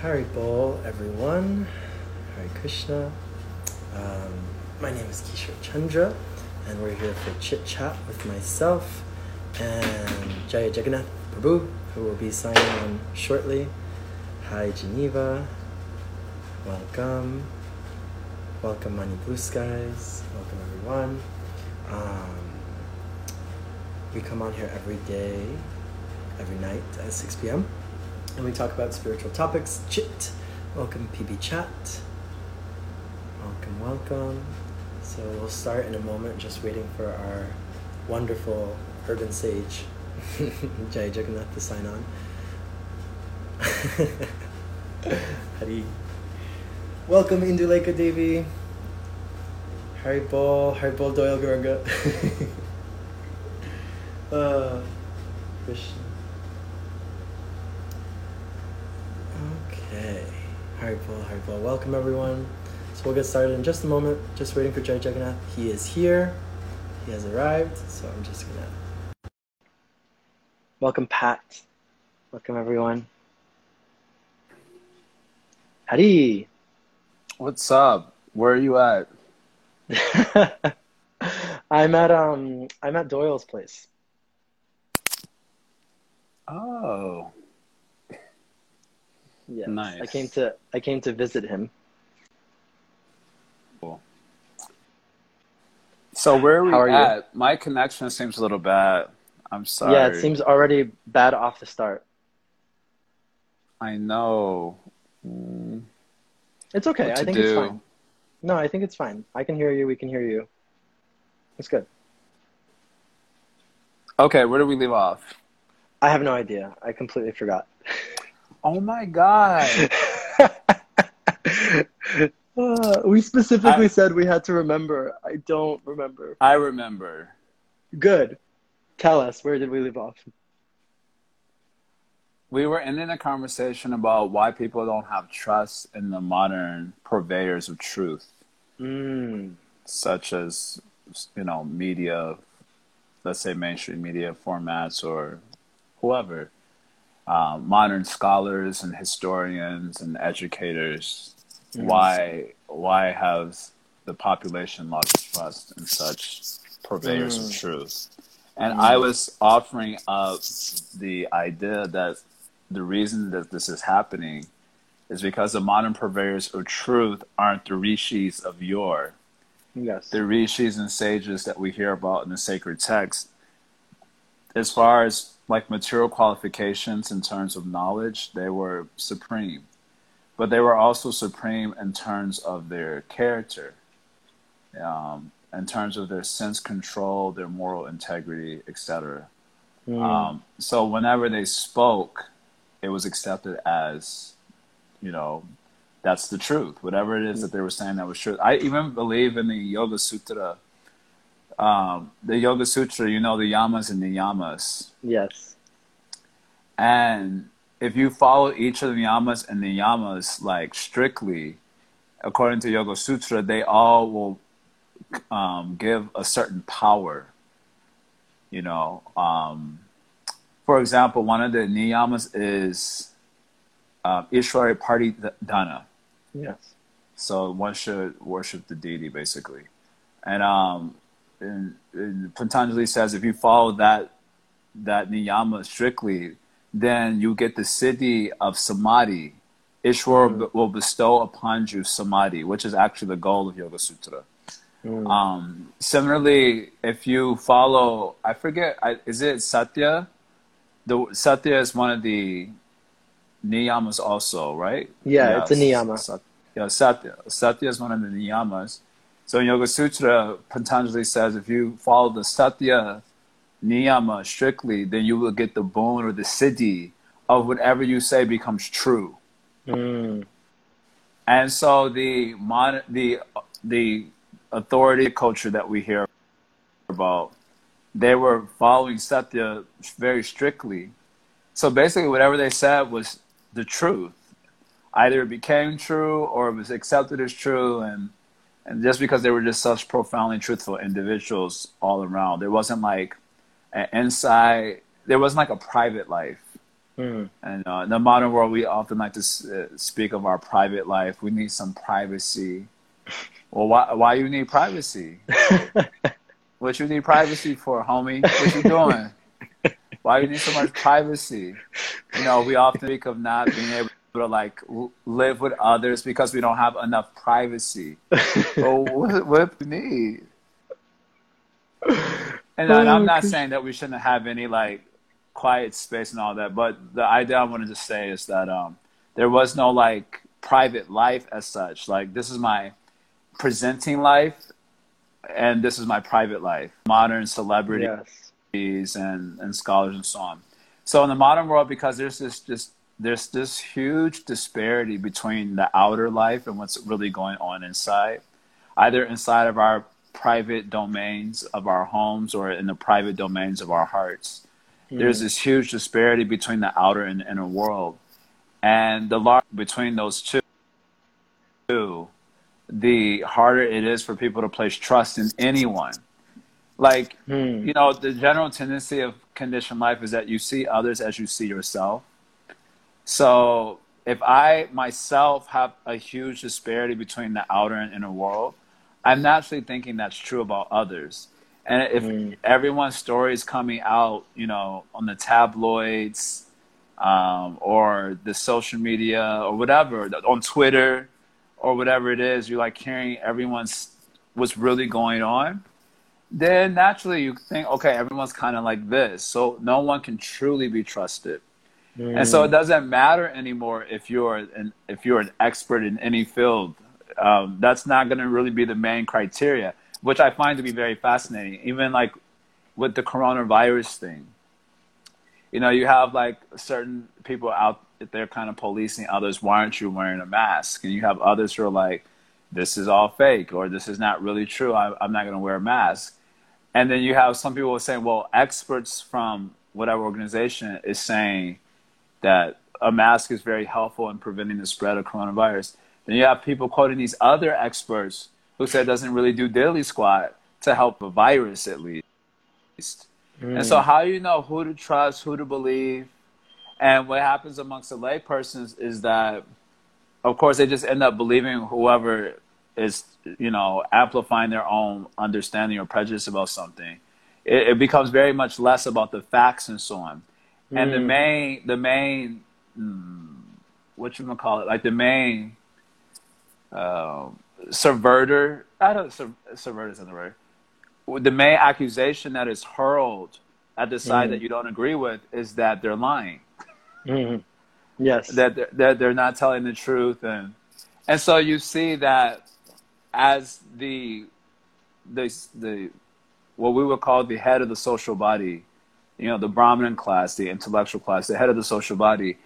Hari Bol, everyone. Hari Krishna. Um, my name is Kishore Chandra, and we're here for chit chat with myself and Jaya Jagannath Prabhu, who will be signing on shortly. Hi, Geneva. Welcome. Welcome, Money Blue Skies. Welcome, everyone. Um, we come on here every day, every night at 6 p.m. And we talk about spiritual topics. Chit. Welcome, PB Chat. Welcome, welcome. So we'll start in a moment, just waiting for our wonderful urban sage, Jai Jagannath, to sign on. Hari. Welcome, Indulekha Devi. Hari Bol, Hari Bol Doyle Guranga. uh, Krishna. Okay. Hari Bol, Hari Welcome, everyone. So we'll get started in just a moment. Just waiting for Jai Jagannath. He is here. He has arrived. So I'm just gonna. Welcome, Pat. Welcome, everyone. Hari. What's up? Where are you at? I'm at um I'm at Doyle's place. Oh, Yes. I came to I came to visit him. cool. So where are we How are you? at? My connection seems a little bad. I'm sorry. Yeah, it seems already bad off the start. I know. Mm, It's okay. What I to think it's fine. No, I think it's fine. I can hear you. We can hear you. It's good. Okay, where do we leave off? I have no idea. I completely forgot. Oh my god. Uh, we specifically I- said we had to remember. I don't remember. I remember. Good. Tell us, where did we leave off? We were ending a conversation about why people don't have trust in the modern purveyors of truth, Mm. such as you know, media, let's say mainstream media formats or whoever. Uh, modern scholars and historians and educators Mhm. why why has the population lost trust in such purveyors of Mm. truth and Mm. i was offering up the idea that the reason that this is happening is because the modern purveyors of truth aren't the rishis of yore Yes. the rishis and sages that we hear about in the sacred text, as far as like material qualifications in terms of knowledge, they were supreme. But they were also supreme in terms of their character, um, in terms of their sense control, their moral integrity, etc. Mm. Um, so whenever they spoke, it was accepted as, you know, that's the truth. Whatever it is that they were saying, that was true. I even believe in the Yoga Sutra. Um, the Yoga Sutra, you know, the yamas and the niyamas. yes. And if you follow each of the yamas and the niyamas like strictly, according to Yoga Sutra, they all will um, give a certain power. You know, um, for example, one of the niyamas is uh, Ishwari Party Dana. Yes. So one should worship the deity basically. And um and, and Patanjali says if you follow that that niyama strictly, then you get the siddhi of samadhi. Ishwar Mm. will bestow upon you samadhi, which is actually the goal of Yoga Sutra. Mm. Um, similarly, if you follow, I forget, I, is it Satya? The Satya is one of the niyamas also, right? Yeah, it's a niyama. Sat, yeah, Satya. Satya is one of the niyamas. So in Yoga Sutra, Patanjali says if you follow the Satya niyama strictly, then you will get the bone or the siddhi of whatever you say becomes true. Mm. And so the mon- the the authority culture that we hear about, they were following Satya very strictly. So basically, whatever they said was the truth. Either it became true or it was accepted as true, and and just because they were just such profoundly truthful individuals all around, there wasn't like an inside. There wasn't like a private life Mm. And uh, in the modern world, we often like to s- uh, speak of our private life. We need some privacy. Well, why why you need privacy? What you need privacy for, homie? What you doing? Why do you need so much privacy? You know, we often speak of not being able to like live with others because we don't have enough privacy. well, what, what need? And I'm not saying that we shouldn't have any like quiet space and all that, but the idea I wanted to say is that um, there was no like private life as such. Like this is my presenting life, and this is my private life. Modern celebrities Yes. and, and scholars and so on. So in the modern world, because there's this just there's this huge disparity between the outer life and what's really going on inside, either inside of our private domains of our homes or in the private domains of our hearts. There's this huge disparity between the outer and inner world, and the large between those two, the harder it is for people to place trust in anyone. Like Mm. you know, the general tendency of conditioned life is that you see others as you see yourself. So if I myself have a huge disparity between the outer and inner world, I'm naturally thinking that's true about others. And if Mm. everyone's story is coming out, you know, on the tabloids um, or the social media or whatever, on Twitter or whatever it is, you're like hearing everyone's what's really going on then naturally you think, okay, everyone's kind of like this, so no one can truly be trusted, and so it doesn't matter anymore if you're an if you're an expert in any field. Um, that's not going to really be the main criteria, which I find to be very fascinating. Even like with the coronavirus thing, you know, you have like certain people out there kind of policing others. Why aren't you wearing a mask? And you have others who are like, this is all fake or this is not really true. I, I'm not going to wear a mask. And then you have some people saying, well, experts from whatever organization is saying that a mask is very helpful in preventing the spread of coronavirus. Then you have people quoting these other experts who said it doesn't really do daily squat to help a virus at least. And so, mm. how do you know who to trust, who to believe? And what happens amongst the laypersons is that, of course, they just end up believing whoever is, you know, amplifying their own understanding or prejudice about something. It, it becomes very much less about the facts and so on. And the Mm. main, the main, mm, what you gonna call it? Like the main uh, subverter. I don't sub, subvert isn't the word. The main accusation that is hurled at the side Mm. that you don't agree with is that they're lying Mhm. Yes. that they're, that they're not telling the truth and and so you see that as the the the what we would call the head of the social body you know the brahmin class the intellectual class the head of the social body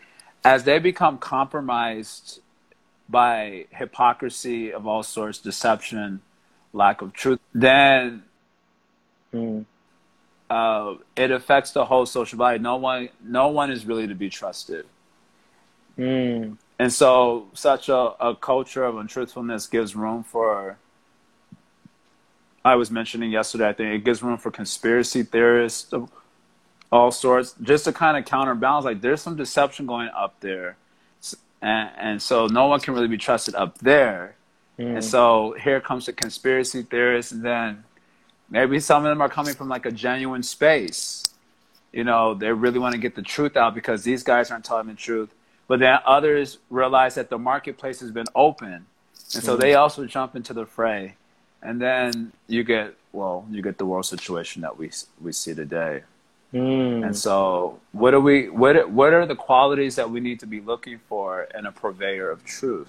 as they become compromised by hypocrisy of all sorts deception lack of truth then Mm. uh, it affects the whole social body no one no one is really to be trusted Mm. And so, such a, a culture of untruthfulness gives room for. I was mentioning yesterday, I think it gives room for conspiracy theorists of all sorts, just to kind of counterbalance. Like, there's some deception going up there. And, and so, no one can really be trusted up there. Mm. And so, here comes the conspiracy theorists, and then maybe some of them are coming from like a genuine space. You know, they really want to get the truth out because these guys aren't telling the truth. But then others realize that the marketplace has been open. And so they also jump into the fray. And then you get, well, you get the world situation that we, we see today. Mm. And so what are we, what, what are the qualities that we need to be looking for in a purveyor of truth?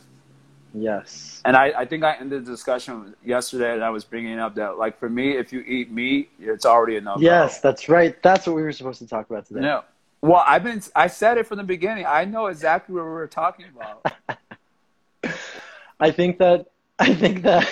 Yes. And I, I think I ended the discussion yesterday and I was bringing up that, like, for me, if you eat meat, it's already enough. Yes, that's right. That's what we were supposed to talk about today. No. Well, I've been, I said it from the beginning. I know exactly what we were talking about. I think that I think that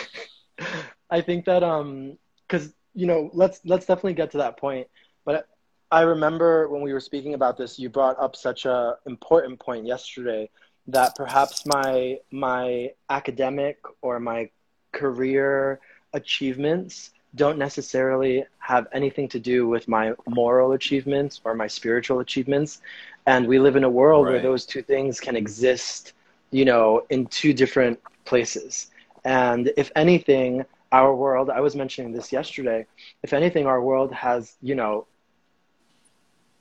I think that um cuz you know let's let's definitely get to that point but I remember when we were speaking about this you brought up such a important point yesterday that perhaps my my academic or my career achievements don't necessarily have anything to do with my moral achievements or my spiritual achievements and we live in a world Right. where those two things can exist you know in two different places and if anything our world i was mentioning this yesterday if anything our world has you know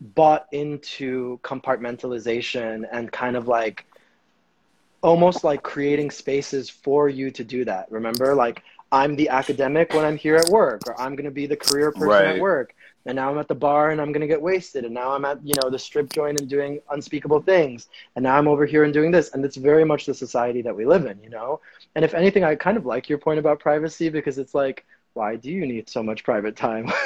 bought into compartmentalization and kind of like almost like creating spaces for you to do that. Remember like i'm the academic when i'm here at work or i'm going to be the career person at work. And now i'm at the bar and i'm going to get wasted. And now i'm at you know the strip joint and doing unspeakable things. And now i'm over here and doing this. And it's very much the society that we live in you know? And if anything i kind of like your point about privacy because it's like why do you need so much private time?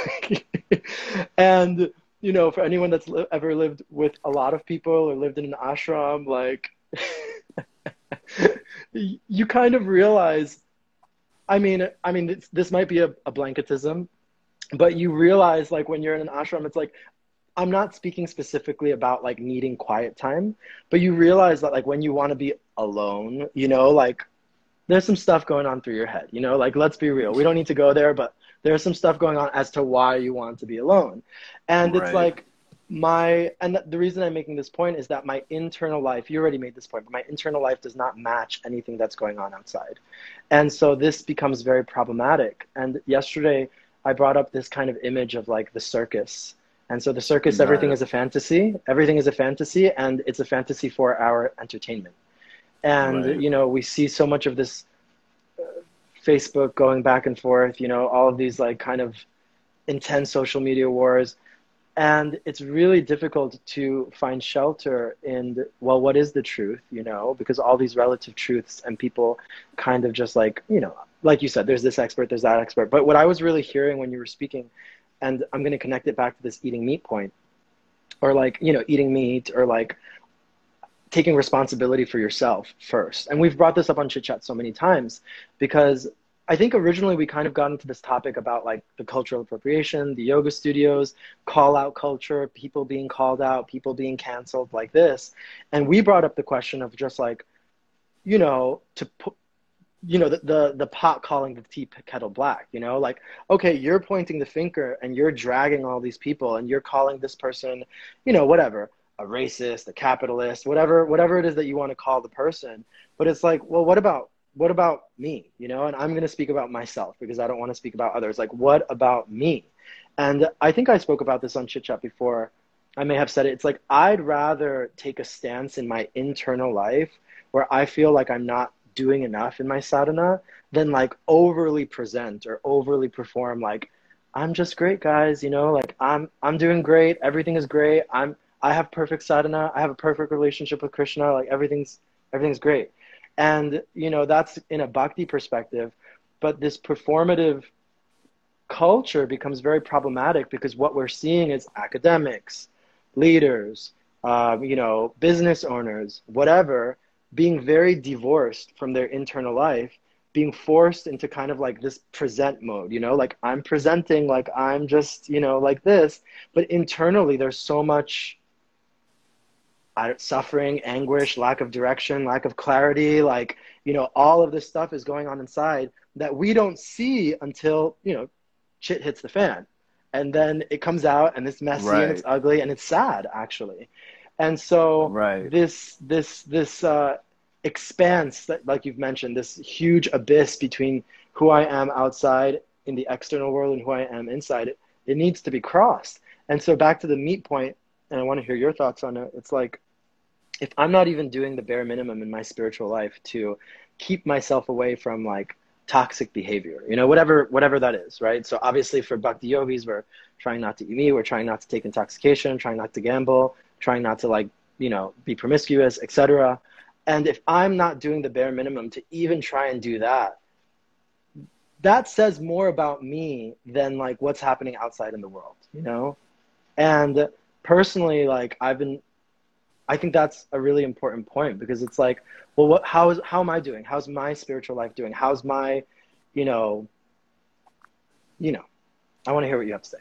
And you know for anyone that's li- ever lived with a lot of people or lived in an ashram like you kind of realize i mean i mean this, might be a, a blanketism but you realize like when you're in an ashram it's like i'm not speaking specifically about like needing quiet time but you realize that like when you want to be alone you know like there's some stuff going on through your head you know like let's be real. We don't need to go there but there's some stuff going on as to why you want to be alone. And it's like my and the reason i'm making this point is that my internal life you already made this point but my internal life does not match anything that's going on outside. And so this becomes very problematic. And yesterday i brought up this kind of image of like the circus. And so the circus everything is a fantasy. Everything is a fantasy and it's a fantasy for our entertainment. And Right. you know we see so much of this facebook going back and forth you know all of these like kind of intense social media wars. And it's really difficult to find shelter in the, well what is the truth you know because all these relative truths and people kind of just like you know like you said there's this expert there's that expert. But what i was really hearing when you were speaking and i'm going to connect it back to this eating meat point or like you know eating meat or like taking responsibility for yourself first. And we've brought this up on chit chat so many times because I think originally we kind of got into this topic about like the cultural appropriation, the yoga studios, call out culture, people being called out, people being canceled like this. And we brought up the question of just like, you know, to put, you know, the, the, the pot calling the tea kettle black, you know, like, okay, you're pointing the finger and you're dragging all these people and you're calling this person, you know, whatever, a racist, a capitalist, whatever, whatever it is that you want to call the person. But it's like, well, what about what about me? You know and i'm going to speak about myself because i don't want to speak about others. Like what about me? And i think i spoke about this on chit chat before. I may have said it. It's like i'd rather take a stance in my internal life where i feel like i'm not doing enough in my sadhana than like overly present or overly perform like i'm just great guys you know like i'm i'm doing great. Everything is great. I'm i have perfect sadhana i have a perfect relationship with krishna like everything's everything's great. And you know that's in a bhakti perspective but this performative culture becomes very problematic because what we're seeing is academics leaders um, you know business owners whatever being very divorced from their internal life being forced into kind of like this present mode you know like i'm presenting like i'm just you know like this. But internally there's so much suffering, anguish, lack of direction, lack of clarity, like, you know, all of this stuff is going on inside that we don't see until, you know, shit hits the fan. And then it comes out and it's messy Right. and it's ugly and it's sad actually. And so Right. this this this uh expanse that like you've mentioned, this huge abyss between who I am outside in the external world and who I am inside, it, it needs to be crossed. And so back to the meat point, and I want to hear your thoughts on it. It's like if I'm not even doing the bare minimum in my spiritual life to keep myself away from like toxic behavior, you know, whatever whatever that is, right? So obviously for bhakti yogis, we're trying not to eat meat, we're trying not to take intoxication, trying not to gamble, trying not to like, you know, be promiscuous, etc. And if I'm not doing the bare minimum to even try and do that, that says more about me than like what's happening outside in the world, you know? And personally, like I've been I think that's a really important point because it's like, well, what, how is, how am I doing? How's my spiritual life doing? How's my, you know, you know, I want to hear what you have to say.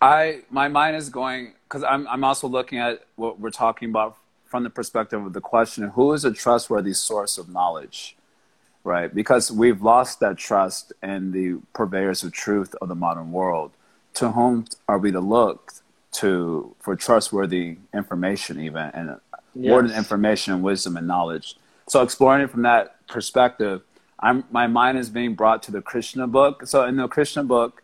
I my mind is going because I'm I'm also looking at what we're talking about from the perspective of the question: Who is a trustworthy source of knowledge, right? Because we've lost that trust in the purveyors of truth of the modern world. To whom are we to look to for trustworthy information, even and yes. more than information, wisdom, and knowledge. So exploring it from that perspective, I'm my mind is being brought to the Krishna book. So in the Krishna book,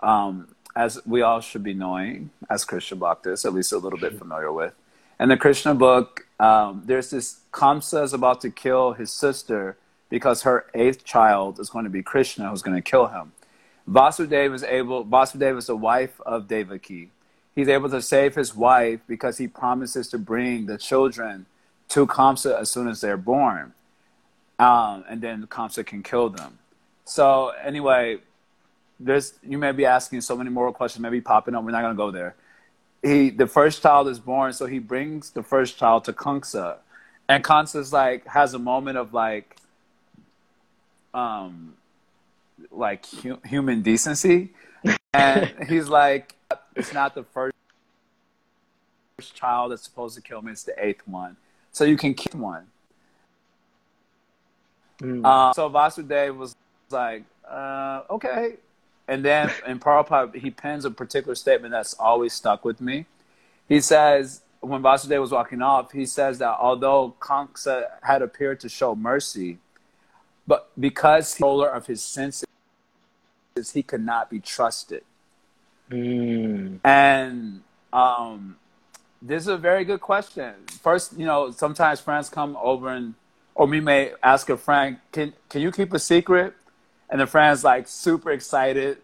um, as we all should be knowing, as Krishna Bhaktas, at least a little bit familiar with, in the Krishna book, um, there's this Kamsa is about to kill his sister because her eighth child is going to be Krishna, who's going to kill him. Vasudeva is able. Vasudeva is the wife of Devaki. He's able to save his wife because he promises to bring the children to Kamsa as soon as they're born, um, and then Kamsa can kill them. So anyway, there's you may be asking so many moral questions, maybe popping up. We're not going to go there. He the first child is born, so he brings the first child to Kamsa, and Kamsa's like has a moment of like, um, like hu- human decency, and he's like, it's not the first child that's supposed to kill me; it's the eighth one. So you can keep one. Mm. Um, so Vasudeva was like, uh, okay. And then in Prabhupada, he pens a particular statement that's always stuck with me. He says, when Vasudeva was walking off, he says that although Kamsa had appeared to show mercy, but because he's ruler of his senses, he could not be trusted. Mm. And um, this is a very good question. First, you know, sometimes friends come over and, or we may ask a friend, can, can you keep a secret? And the friend's like super excited.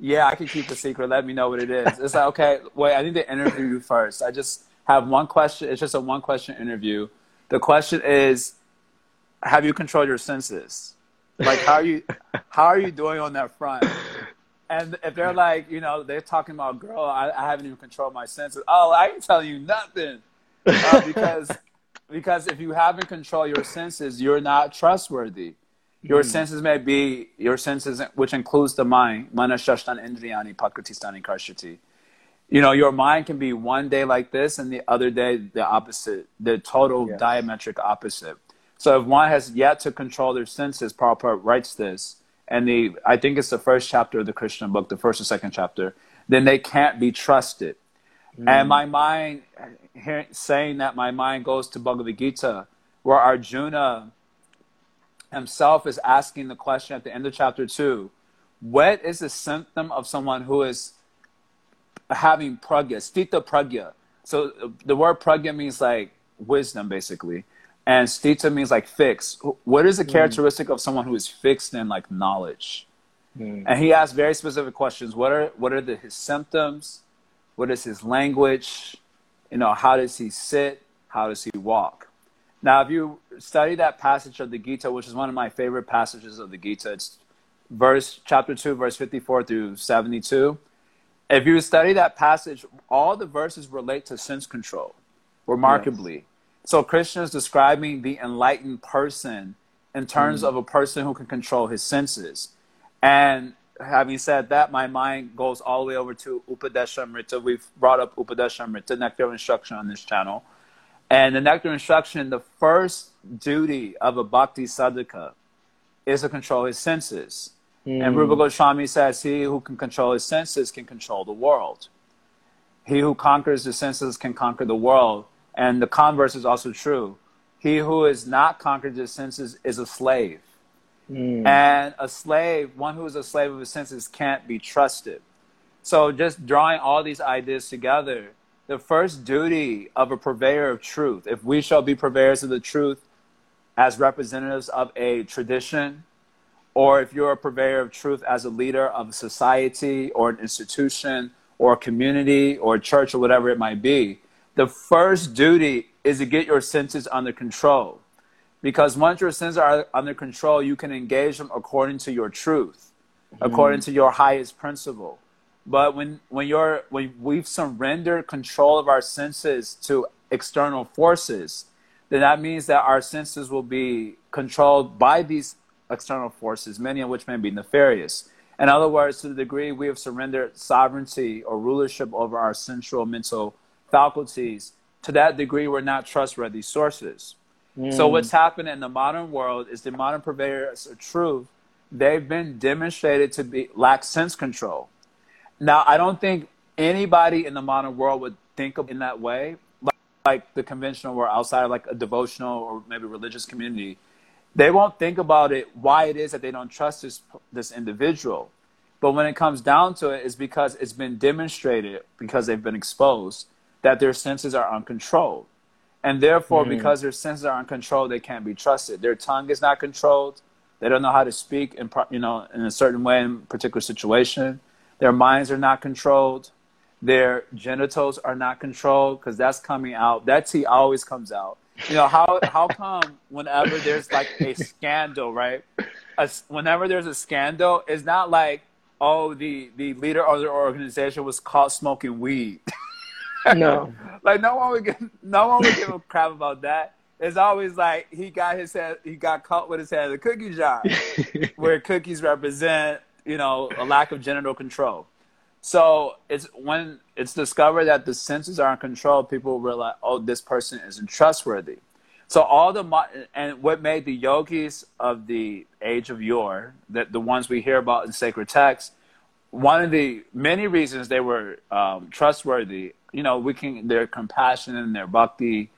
Yeah, I can keep a secret. Let me know what it is. It's like, okay, wait, I need to interview you first. I just have one question. It's just a one question interview. The question is, have you controlled your senses? Like, how are you, how are you doing on that front? And if they're like, you know, they're talking about, girl, I, I haven't even controlled my senses. Oh, I ain't telling you nothing. Uh, because, because if you haven't controlled your senses, you're not trustworthy. Your mm. senses may be your senses, which includes the mind. Manashashtan indriyani pakratistani karshati. You know, your mind can be one day like this, and the other day the opposite, the total yes. diametric opposite. So if one has yet to control their senses, Prabhupada writes this and the I think it's the first chapter of the Krishna book, the first and second chapter, then they can't be trusted. Mm. And my mind, saying that my mind goes to Bhagavad Gita, where Arjuna himself is asking the question at the end of chapter two, what is the symptom of someone who is having pragya, stita pragya? So the word pragya means like wisdom, basically. And stita means like fixed. What is the mm. characteristic of someone who is fixed in like knowledge? Mm. And he asked very specific questions. What are what are the, his symptoms? What is his language? You know, how does he sit? How does he walk? Now, if you study that passage of the Gita, which is one of my favorite passages of the Gita, it's verse chapter two, verse fifty-four through seventy-two. If you study that passage, all the verses relate to sense control, remarkably. Yes. So Krishna is describing the enlightened person in terms mm. of a person who can control his senses. And having said that, my mind goes all the way over to Upadeshamrita. We've brought up Upadeshamrita, Nectar Instruction on this channel. And the Nectar Instruction, the first duty of a bhakti sadhaka is to control his senses. Mm. And Rupa Goswami says, He who can control his senses can control the world. He who conquers the senses can conquer the world. And the converse is also true. He who is not conquered his senses is a slave. Mm. And a slave, one who is a slave of his senses, can't be trusted. So, just drawing all these ideas together, the first duty of a purveyor of truth, if we shall be purveyors of the truth as representatives of a tradition, or if you're a purveyor of truth as a leader of a society or an institution or a community or a church or whatever it might be, the first duty is to get your senses under control. Because once your senses are under control, you can engage them according to your truth, mm-hmm. according to your highest principle. But when, when, you're, when we've surrendered control of our senses to external forces, then that means that our senses will be controlled by these external forces, many of which may be nefarious. In other words, to the degree we have surrendered sovereignty or rulership over our sensual mental faculties, to that degree, we're not trustworthy sources. Mm. So, what's happened in the modern world is the modern purveyors of truth, they've been demonstrated to be lack sense control. Now, I don't think anybody in the modern world would think of in that way, like, like the conventional world outside of like a devotional or maybe religious community, they won't think about it why it is that they don't trust this this individual. But when it comes down to it, it's because it's been demonstrated because they've been exposed that their senses are uncontrolled. And therefore, mm-hmm. because their senses are uncontrolled, they can't be trusted. Their tongue is not controlled. They don't know how to speak in, you know, in a certain way in a particular situation. Their minds are not controlled. Their genitals are not controlled because that's coming out. That tea always comes out. You know how how come whenever there's like a scandal, right? A, whenever there's a scandal, it's not like oh the the leader of the organization was caught smoking weed. No, like no one would give no one would give a crap about that. It's always like he got his head he got caught with his head in the cookie jar, where cookies represent you know a lack of genital control. So it's when it's discovered that the senses are in control, people realize, oh, this person isn't trustworthy. So all the and what made the yogis of the age of yore, that the ones we hear about in sacred texts, one of the many reasons they were um, trustworthy. You know, we can their compassion and their bhakti,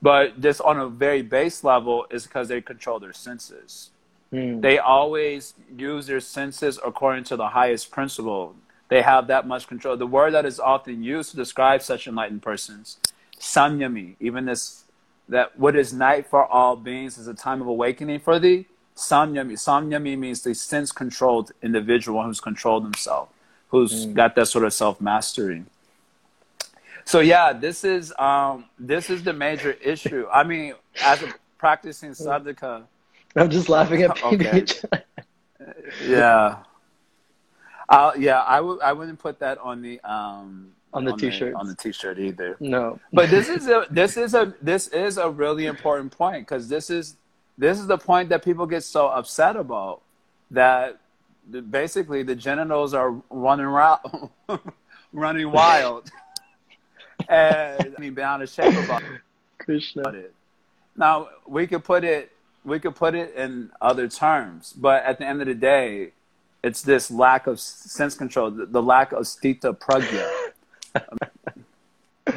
but just on a very base level is because they control their senses. Mm. They always use their senses according to the highest principle they have that much control. The word that is often used to describe such enlightened persons, samyami, even this, that what is night for all beings is a time of awakening for thee. Samyami, samyami means the sense controlled individual who's controlled himself, who's mm. got that sort of self mastery. So yeah, this is um, this is the major issue. I mean, as a practicing sadhaka, I'm just laughing at okay. yeah. Uh, yeah, I would. I wouldn't put that on the um, on the t-shirt on the t-shirt either. No, but this is a this is a this is a really important point because this is this is the point that people get so upset about that basically the genitals are running around, running wild, and I mean beyond a shape about Krishna. Now we could put it we could put it in other terms, but at the end of the day, it's this lack of sense control, the, the lack of stita pragya.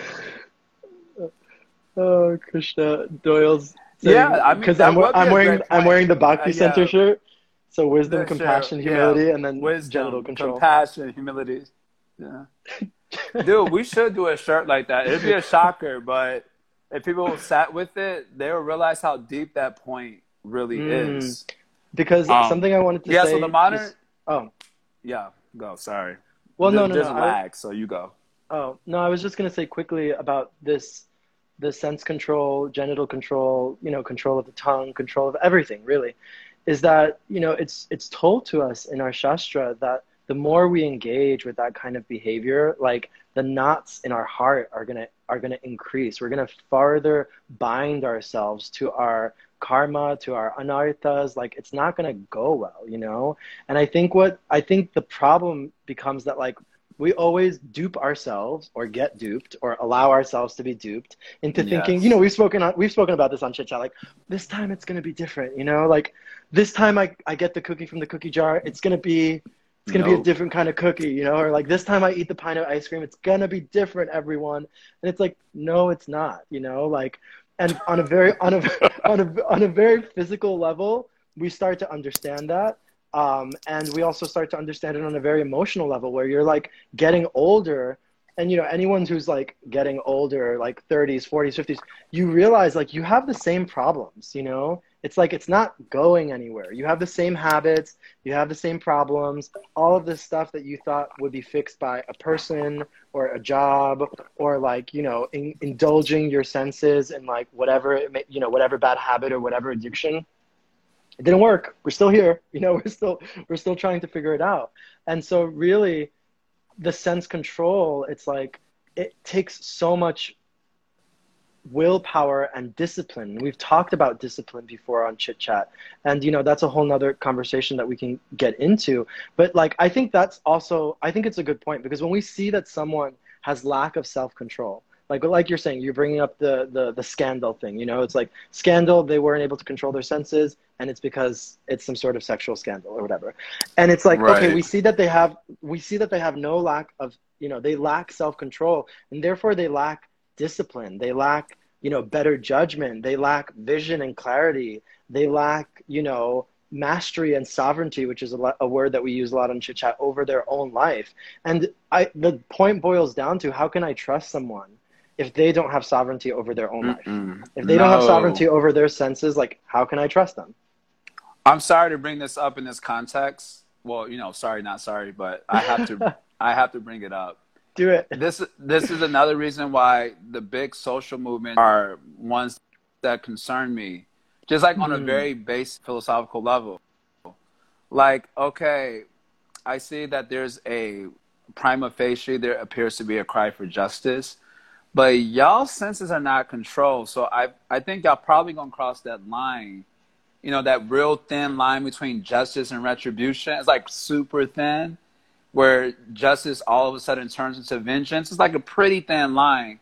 oh, Krishna Doyle's. Saying, yeah, I mean, because I'm, I'm wearing I'm wearing the Bhakti uh, Center yeah. shirt. So wisdom, compassion, humility, yeah. and then wisdom, genital control. Compassion, humility. Yeah. Dude, we should do a shirt like that. It'd be a shocker, but if people sat with it, they would realize how deep that point really mm. is. Because um, something I wanted to yeah, say. Yeah, so the modern. Is, Oh. Yeah, go. Sorry. Well, no, no, there's no. lag, I, so you go. Oh no, I was just gonna say quickly about this, the sense control, genital control, you know, control of the tongue, control of everything. Really, is that you know it's it's told to us in our shastra that the more we engage with that kind of behavior, like the knots in our heart are gonna are gonna increase. We're gonna farther bind ourselves to our karma, to our anarthas, like it's not going to go well, you know? And I think what, I think the problem becomes that like we always dupe ourselves or get duped or allow ourselves to be duped into yes. thinking, you know, we've spoken on, we've spoken about this on chit chat, like this time it's going to be different, you know, like this time I, I get the cookie from the cookie jar, it's going to be, it's gonna nope. be a different kind of cookie, you know, or like this time I eat the pint of ice cream, it's gonna be different, everyone. And it's like, no, it's not, you know, like and on a very on a on a on a very physical level, we start to understand that. Um, and we also start to understand it on a very emotional level where you're like getting older and you know anyone who's like getting older like 30s 40s 50s you realize like you have the same problems you know it's like it's not going anywhere. You have the same habits, you have the same problems, all of this stuff that you thought would be fixed by a person or a job or like, you know, in, indulging your senses and like whatever, may, you know, whatever bad habit or whatever addiction. It didn't work. We're still here. You know, we're still we're still trying to figure it out. And so really the sense control, it's like it takes so much willpower and discipline. We've talked about discipline before on Chit Chat. And, you know, that's a whole nother conversation that we can get into. But, like, I think that's also, I think it's a good point because when we see that someone has lack of self control, like like you're saying, you're bringing up the, the the scandal thing. You know, it's like scandal. They weren't able to control their senses, and it's because it's some sort of sexual scandal or whatever. And it's like, right. okay, we see that they have we see that they have no lack of you know they lack self-control and therefore they lack discipline they lack you know better judgment they lack vision and clarity they lack you know mastery and sovereignty which is a, a word that we use a lot on chit chat over their own life and i the point boils down to how can i trust someone if they don't have sovereignty over their own Mm-mm. life if they don't have sovereignty over their senses like how can i trust them I'm sorry to bring this up in this context. Well, you know, sorry, not sorry, but I have to. I have to bring it up. do it This this is another reason why the big social movements are ones that concern me. Just like on a Mm. very base philosophical level. Like, okay, I see that there's a prima facie there appears to be a cry for justice, but y'all senses are not controlled. So I I think y'all probably gonna cross that line. You know, that real thin line between justice and retribution. It's like super thin where justice all of a sudden turns into vengeance. It's like a pretty thin line.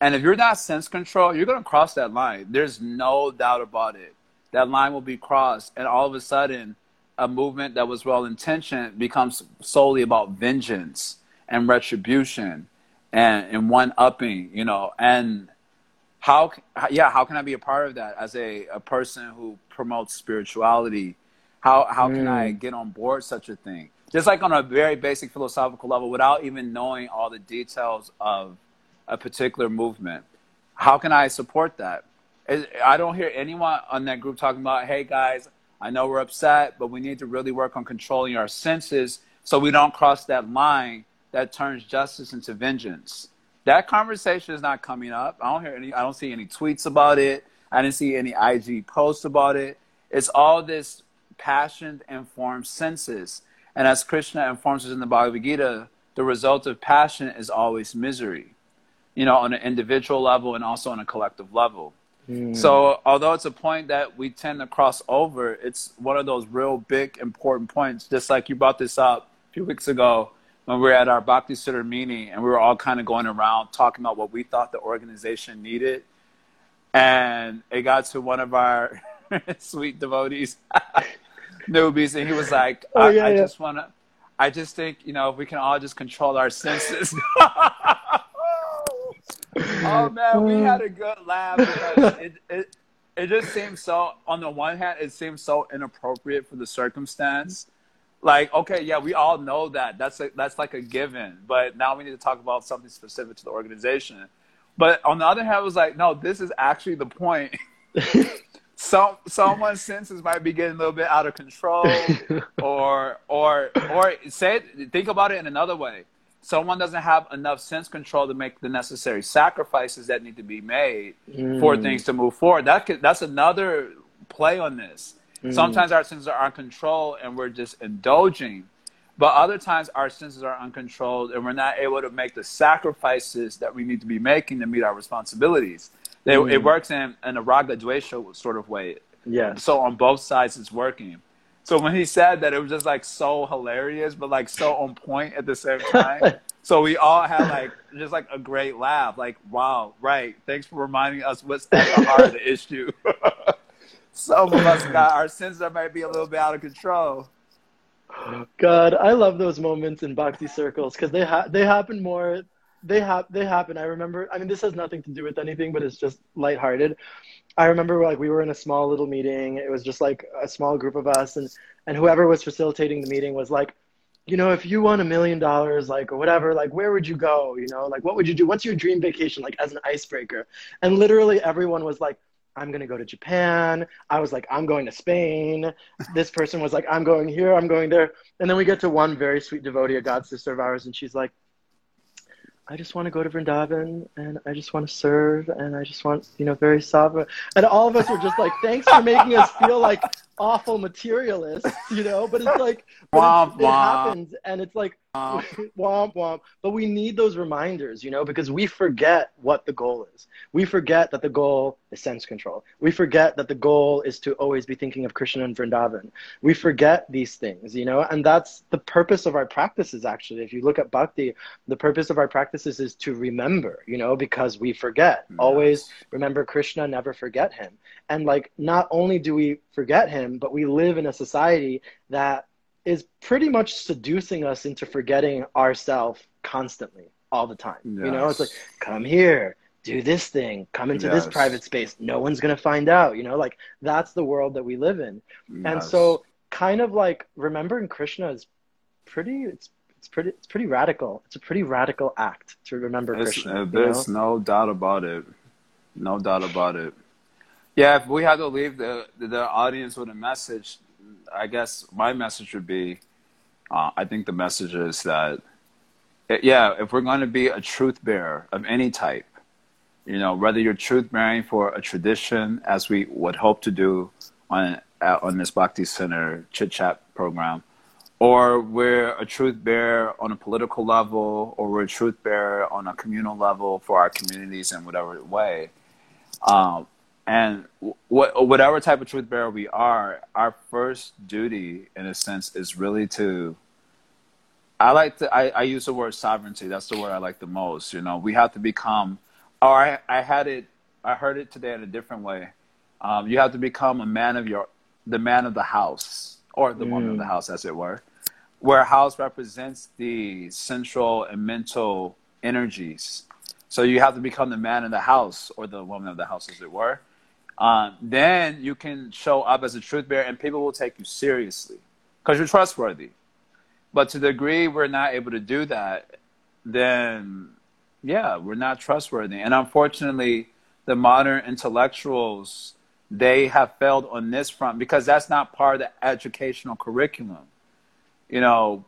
And if you're not sense control, you're to cross that line. There's no doubt about it. That line will be crossed. And all of a sudden, a movement that was well intentioned becomes solely about vengeance and retribution and, and one upping, you know. And how, yeah, how can I be a part of that as a, a person who promotes spirituality? How, how can I mm. get on board such a thing? Just like on a very basic philosophical level, without even knowing all the details of a particular movement, how can I support that? I don't hear anyone on that group talking about, hey guys, I know we're upset, but we need to really work on controlling our senses so we don't cross that line that turns justice into vengeance. That conversation is not coming up. I don't hear any. I don't see any tweets about it. I didn't see any IG posts about it. It's all this passion informed senses, and as Krishna informs us in the Bhagavad Gita, the result of passion is always misery. You know, on an individual level and also on a collective level. Hmm. So, although it's a point that we tend to cross over, it's one of those real big, important points. Just like you brought this up a few weeks ago when we were at our Bhakti Siddha meeting and we were all kind of going around talking about what we thought the organization needed. And it got to one of our sweet devotees, newbies, and he was like, Oh, I, yeah, I yeah. just want to, I just think, you know, if we can all just control our senses. Oh man, we uh. had a good laugh because it, it it just seems so. On the one hand, it seems so inappropriate for the circumstance. Like, okay, yeah, we all know that. That's a, that's like a given. But now we need to talk about something specific to the organization. But on the other hand, it was like, no, this is actually the point. Some someone's senses might be getting a little bit out of control, or or or say think about it in another way. Someone doesn't have enough sense control to make the necessary sacrifices that need to be made for mm. things to move forward. That could, that's another play on this. Mm. Sometimes our senses are uncontrolled and we're just indulging, but other times our senses are uncontrolled and we're not able to make the sacrifices that we need to be making to meet our responsibilities. They, It mm. works in, in a raga dvesha sort of way. Yeah. So on both sides, it's working. So when he said that, it was just like so hilarious, but like so on point at the same time. so we all had like just like a great laugh. Like, wow, right. Thanks for reminding us what's at the heart of the issue. Some of us got our senses might be a little bit out of control. God, I love those moments in bhakti circles because they ha- they happen more. They have they happen. I remember. I mean, this has nothing to do with anything, but it's just lighthearted. I remember like we were in a small little meeting. It was just like a small group of us, and and whoever was facilitating the meeting was like, you know, if you won a million dollars, like or whatever, like where would you go? You know, like what would you do? What's your dream vacation? Like as an icebreaker. And literally everyone was like, I'm gonna go to Japan. I was like, I'm going to Spain. This person was like, I'm going here, I'm going there. And then we get to one very sweet devotee, a god sister of ours, and she's like, I just want to go to Vrindavan and I just want to serve and I just want, you know, very sovereign. And all of us were just like, thanks for making us feel like awful materialists, you know? But it's like, but Womp it womp. happens and it's like, womp womp. But we need those reminders, you know, because we forget what the goal is. We forget that the goal is sense control. We forget that the goal is to always be thinking of Krishna and Vrindavan. We forget these things, you know, and that's the purpose of our practices, actually. If you look at bhakti, the purpose of our practices is to remember, you know, because we forget. Always remember Krishna, never forget him. And like, not only do we forget him, but we live in a society that is pretty much seducing us into forgetting ourself constantly all the time. Yes. You know, it's like come here, do this thing, come into Yes. this private space. No one's gonna find out. You know, like that's the world that we live in. And so, kind of like remembering Krishna is pretty. It's it's pretty. It's pretty radical. It's a pretty radical act to remember It's, Krishna. uh, you there's know? no doubt about it. No doubt about it. Yeah, if we had to leave the the audience with a message, I guess my message would be, uh, I think the message is that, eh, yeah, if we're going to be a truth bearer of any type, you know, whether you're truth bearing for a tradition, as we would hope to do on uh, on this Bhakti Center chit chat program, or we're a truth bearer on a political level, or we're a truth bearer on a communal level for our communities in whatever way. Um, and what, whatever type of truth bearer we are, our first duty, in a sense, is really to. I like to. I, I use the word sovereignty. That's the word I like the most. You know, we have to become. Or I, I had it. I heard it today in a different way. Um, you have to become a man of your, the man of the house, or the woman of the house, as it were where house represents the central and mental energies. So you have to become the man of the house or the woman of the house, as it were. Um, then you can show up as a truth bearer, and people will take you seriously because you're trustworthy. But to the degree we're not able to do that, then yeah, we're not trustworthy. And unfortunately, the modern intellectuals they have failed on this front because that's not part of the educational curriculum you know,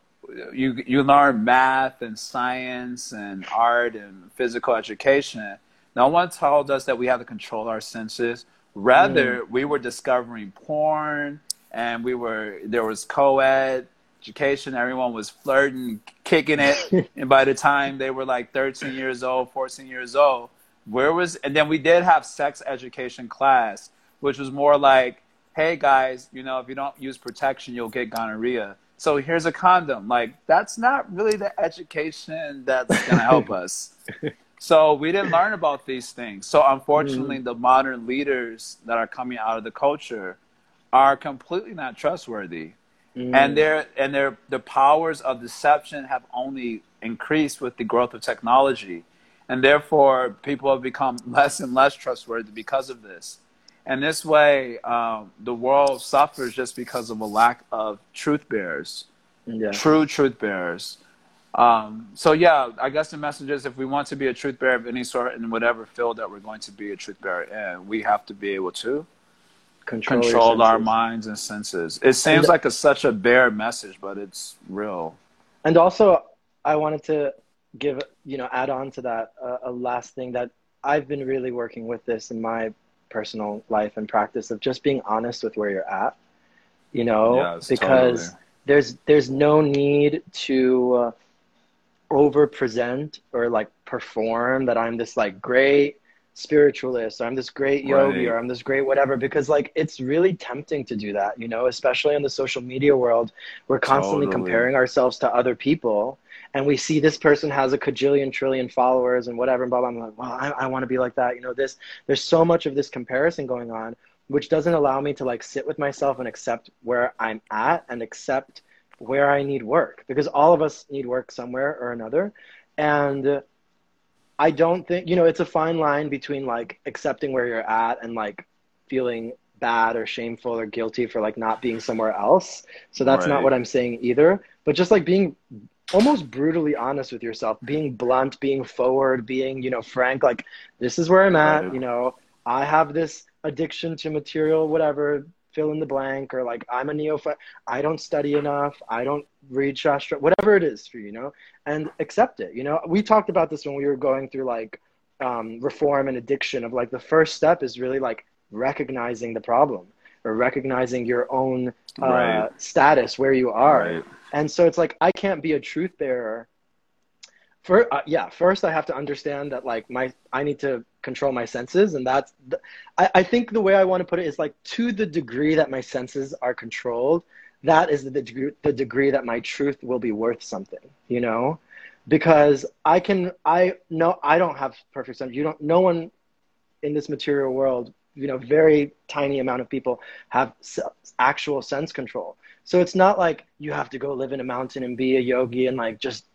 you you learn math and science and art and physical education. No one told us that we have to control our senses. Rather, mm. we were discovering porn, and we were there was co-ed education. Everyone was flirting, kicking it, and by the time they were like 13 years old, 14 years old, where was? And then we did have sex education class, which was more like, hey guys, you know, if you don't use protection, you'll get gonorrhea so here's a condom. Like that's not really the education that's going to help us. So we didn't learn about these things. So unfortunately, the modern leaders that are coming out of the culture are completely not trustworthy, and their and their the powers of deception have only increased with the growth of technology, and therefore people have become less and less trustworthy because of this. And this way, um, the world suffers just because of a lack of truth bearers, Yeah. true truth bearers. Um, so yeah, I guess the message is if we want to be a truth bearer of any sort in whatever field that we're going to be a truth bearer in, we have to be able to Control, control our minds and senses. It seems And- like a, such a bare message, but it's real. And also, I wanted to give, you know, add on to that uh, a last thing that I've been really working with this in my personal life and practice of just being honest with where you're at, you know, Yes, because totally. there's there's no need to uh, over present or like perform that I'm this like great spiritualist or I'm this great yogi Right. or I'm this great whatever because like it's really tempting to do that, you know, especially in the social media world. We're constantly Totally. comparing ourselves to other people and we see this person has a cajillion trillion followers and whatever and blah blah. I'm like, well, I, I want to be like that. You know, this there's so much of this comparison going on, which doesn't allow me to like sit with myself and accept where I'm at and accept where I need work because all of us need work somewhere or another. And I don't think, you know, it's a fine line between like accepting where you're at and like feeling bad or shameful or guilty for like not being somewhere else. So that's not what I'm saying either. But just like being almost brutally honest with yourself, being blunt, being forward, being, you know, frank, like this is where I'm at, Right. you know, I have this addiction to material, whatever, fill in the blank, or like I'm a neophyte, I don't study enough, I don't read Shastra, whatever it is for you, you know, and accept it. You know, we talked about this when we were going through like um, reform and addiction of like the first step is really like recognizing the problem or recognizing your own uh, Right. status where you are. Right. And so it's like I can't be a truth bearer. For uh, yeah, first I have to understand that like my I need to control my senses, and that's the, I, I think the way I want to put it is like to the degree that my senses are controlled, that is the degree the degree that my truth will be worth something. You know, because I can I know I don't have perfect sense. You don't. No one in this material world, you know, very tiny amount of people have actual sense control. So it's not like you have to go live in a mountain and be a yogi and like just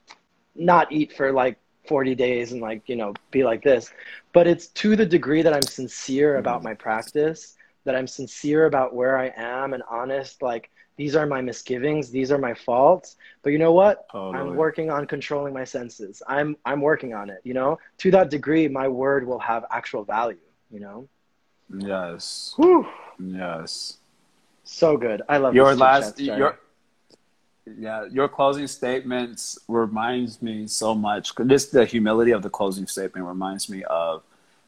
not eat for like 40 days and like, you know, be like this. But it's to the degree that I'm sincere mm-hmm. about my practice, that I'm sincere about where I am and honest, like these are my misgivings, these are my faults. But you know what? I'm working on controlling my senses. I'm I'm working on it, you know? To that degree, my word will have actual value, you know? Yes. Whew. Yes. So good. I love Your last your yeah, your closing statements reminds me so much. Just the humility of the closing statement reminds me of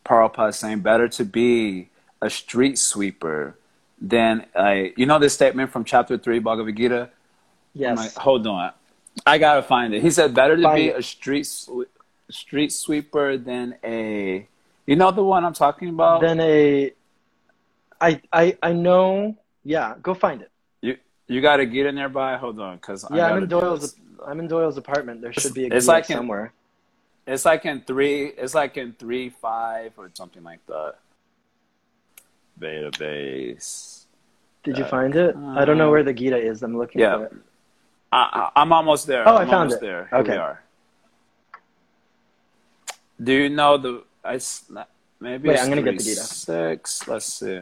Prabhupada saying, "Better to be a street sweeper than a." You know this statement from chapter three Bhagavad Gita. Yes. Like, hold on, I gotta find it. He said, "Better to Find be it. a street street sweeper than a." You know the one I'm talking about. Than a I I I know yeah, go find it. You got a Gita nearby. Hold on, because Yeah, I'm in Doyle's I'm in Doyle's apartment. There should be a It's Gita like in- somewhere. It's like in three. It's like in three five or something like that. Database. Did you uh, find it? I don't know where the Gita is. I'm looking Yeah. for it. I, I- I'm almost there. Oh, I I'm found almost it. there. Here Okay. we are. Do you know the? Not, maybe Wait, I'm gonna get the Gita. Six. Let's see.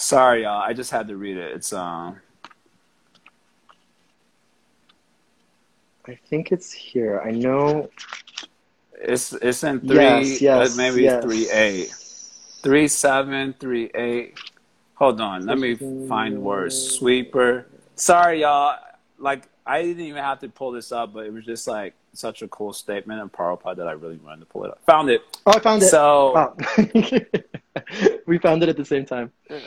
Sorry, y'all. I just had to read it. It's um. I think it's here. I know It's it's in three. Yes, yes, uh, maybe yes. three eight. Three seven, three eight. Hold on, let me find words. Sweeper. Sorry, y'all. Like I didn't even have to pull this up, but it was just like such a cool statement of Prabhupada that I really wanted to pull it up. Found it. Oh, I found it. So we found it at the same time.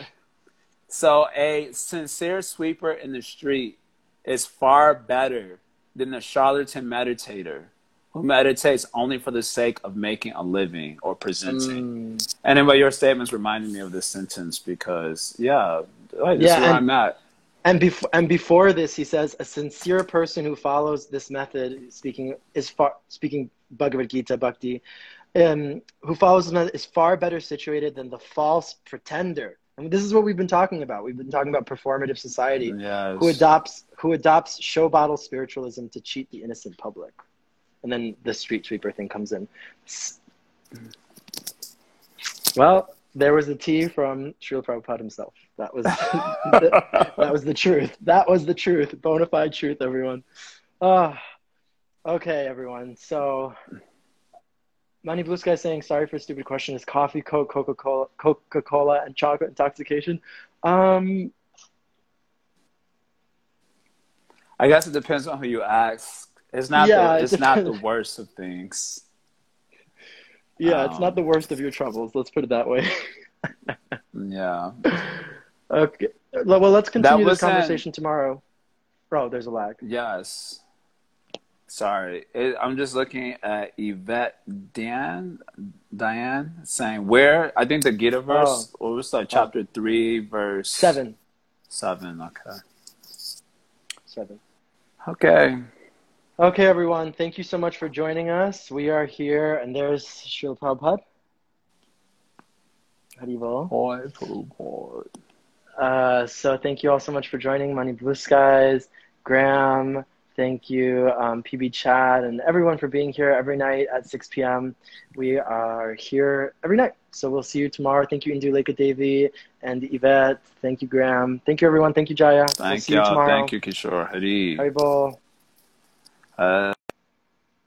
so a sincere sweeper in the street is far better than a charlatan meditator who meditates only for the sake of making a living or presenting. Mm. And but your statements reminded me of this sentence because, yeah, like, this Yeah, is where and- I'm at. And before and before this, he says a sincere person who follows this method, speaking is far speaking Bhagavad Gita Bhakti, um, who follows this method is far better situated than the false pretender. And this is what we've been talking about. We've been talking about performative society, Yes. who adopts who adopts show bottle spiritualism to cheat the innocent public, and then the street sweeper thing comes in. Well, there was a tea from Srila Prabhupada himself. That was that was the truth. That was the truth. Bona fide truth, everyone. Ah, okay, everyone. So, Money Blue Sky saying, sorry for a stupid question. Is coffee, Coke, Coca Cola, Coca Cola, and chocolate intoxication? Um, I guess it depends on who you ask. It's not. Yeah, the, it it's not the worst of things. yeah, it's Um, not the worst of your troubles. Let's put it that way. Yeah. okay. Well, let's continue this conversation tomorrow. Oh, there's a lag. Yes. Sorry, it, I'm just looking at Yvette Dan Diane saying where I think the Gita verse. What was that? Chapter three, verse Seven. Seven. Okay. Seven. Okay. Okay, everyone. Thank you so much for joining us. We are here, and there's Srila Prabhupada. Boy, boy. Uh, so thank you all so much for joining Money Blue Skies, Graham. Thank you, um, PB Chad, and everyone for being here every night at 6 p.m. We are here every night. So we'll see you tomorrow. Thank you, Indulekha Devi and Yvette. Thank you, Graham. Thank you, everyone. Thank you, Jaya. we'll Thank see you y'all. tomorrow. Thank you, Kishore. Hari. Haribol. Uh,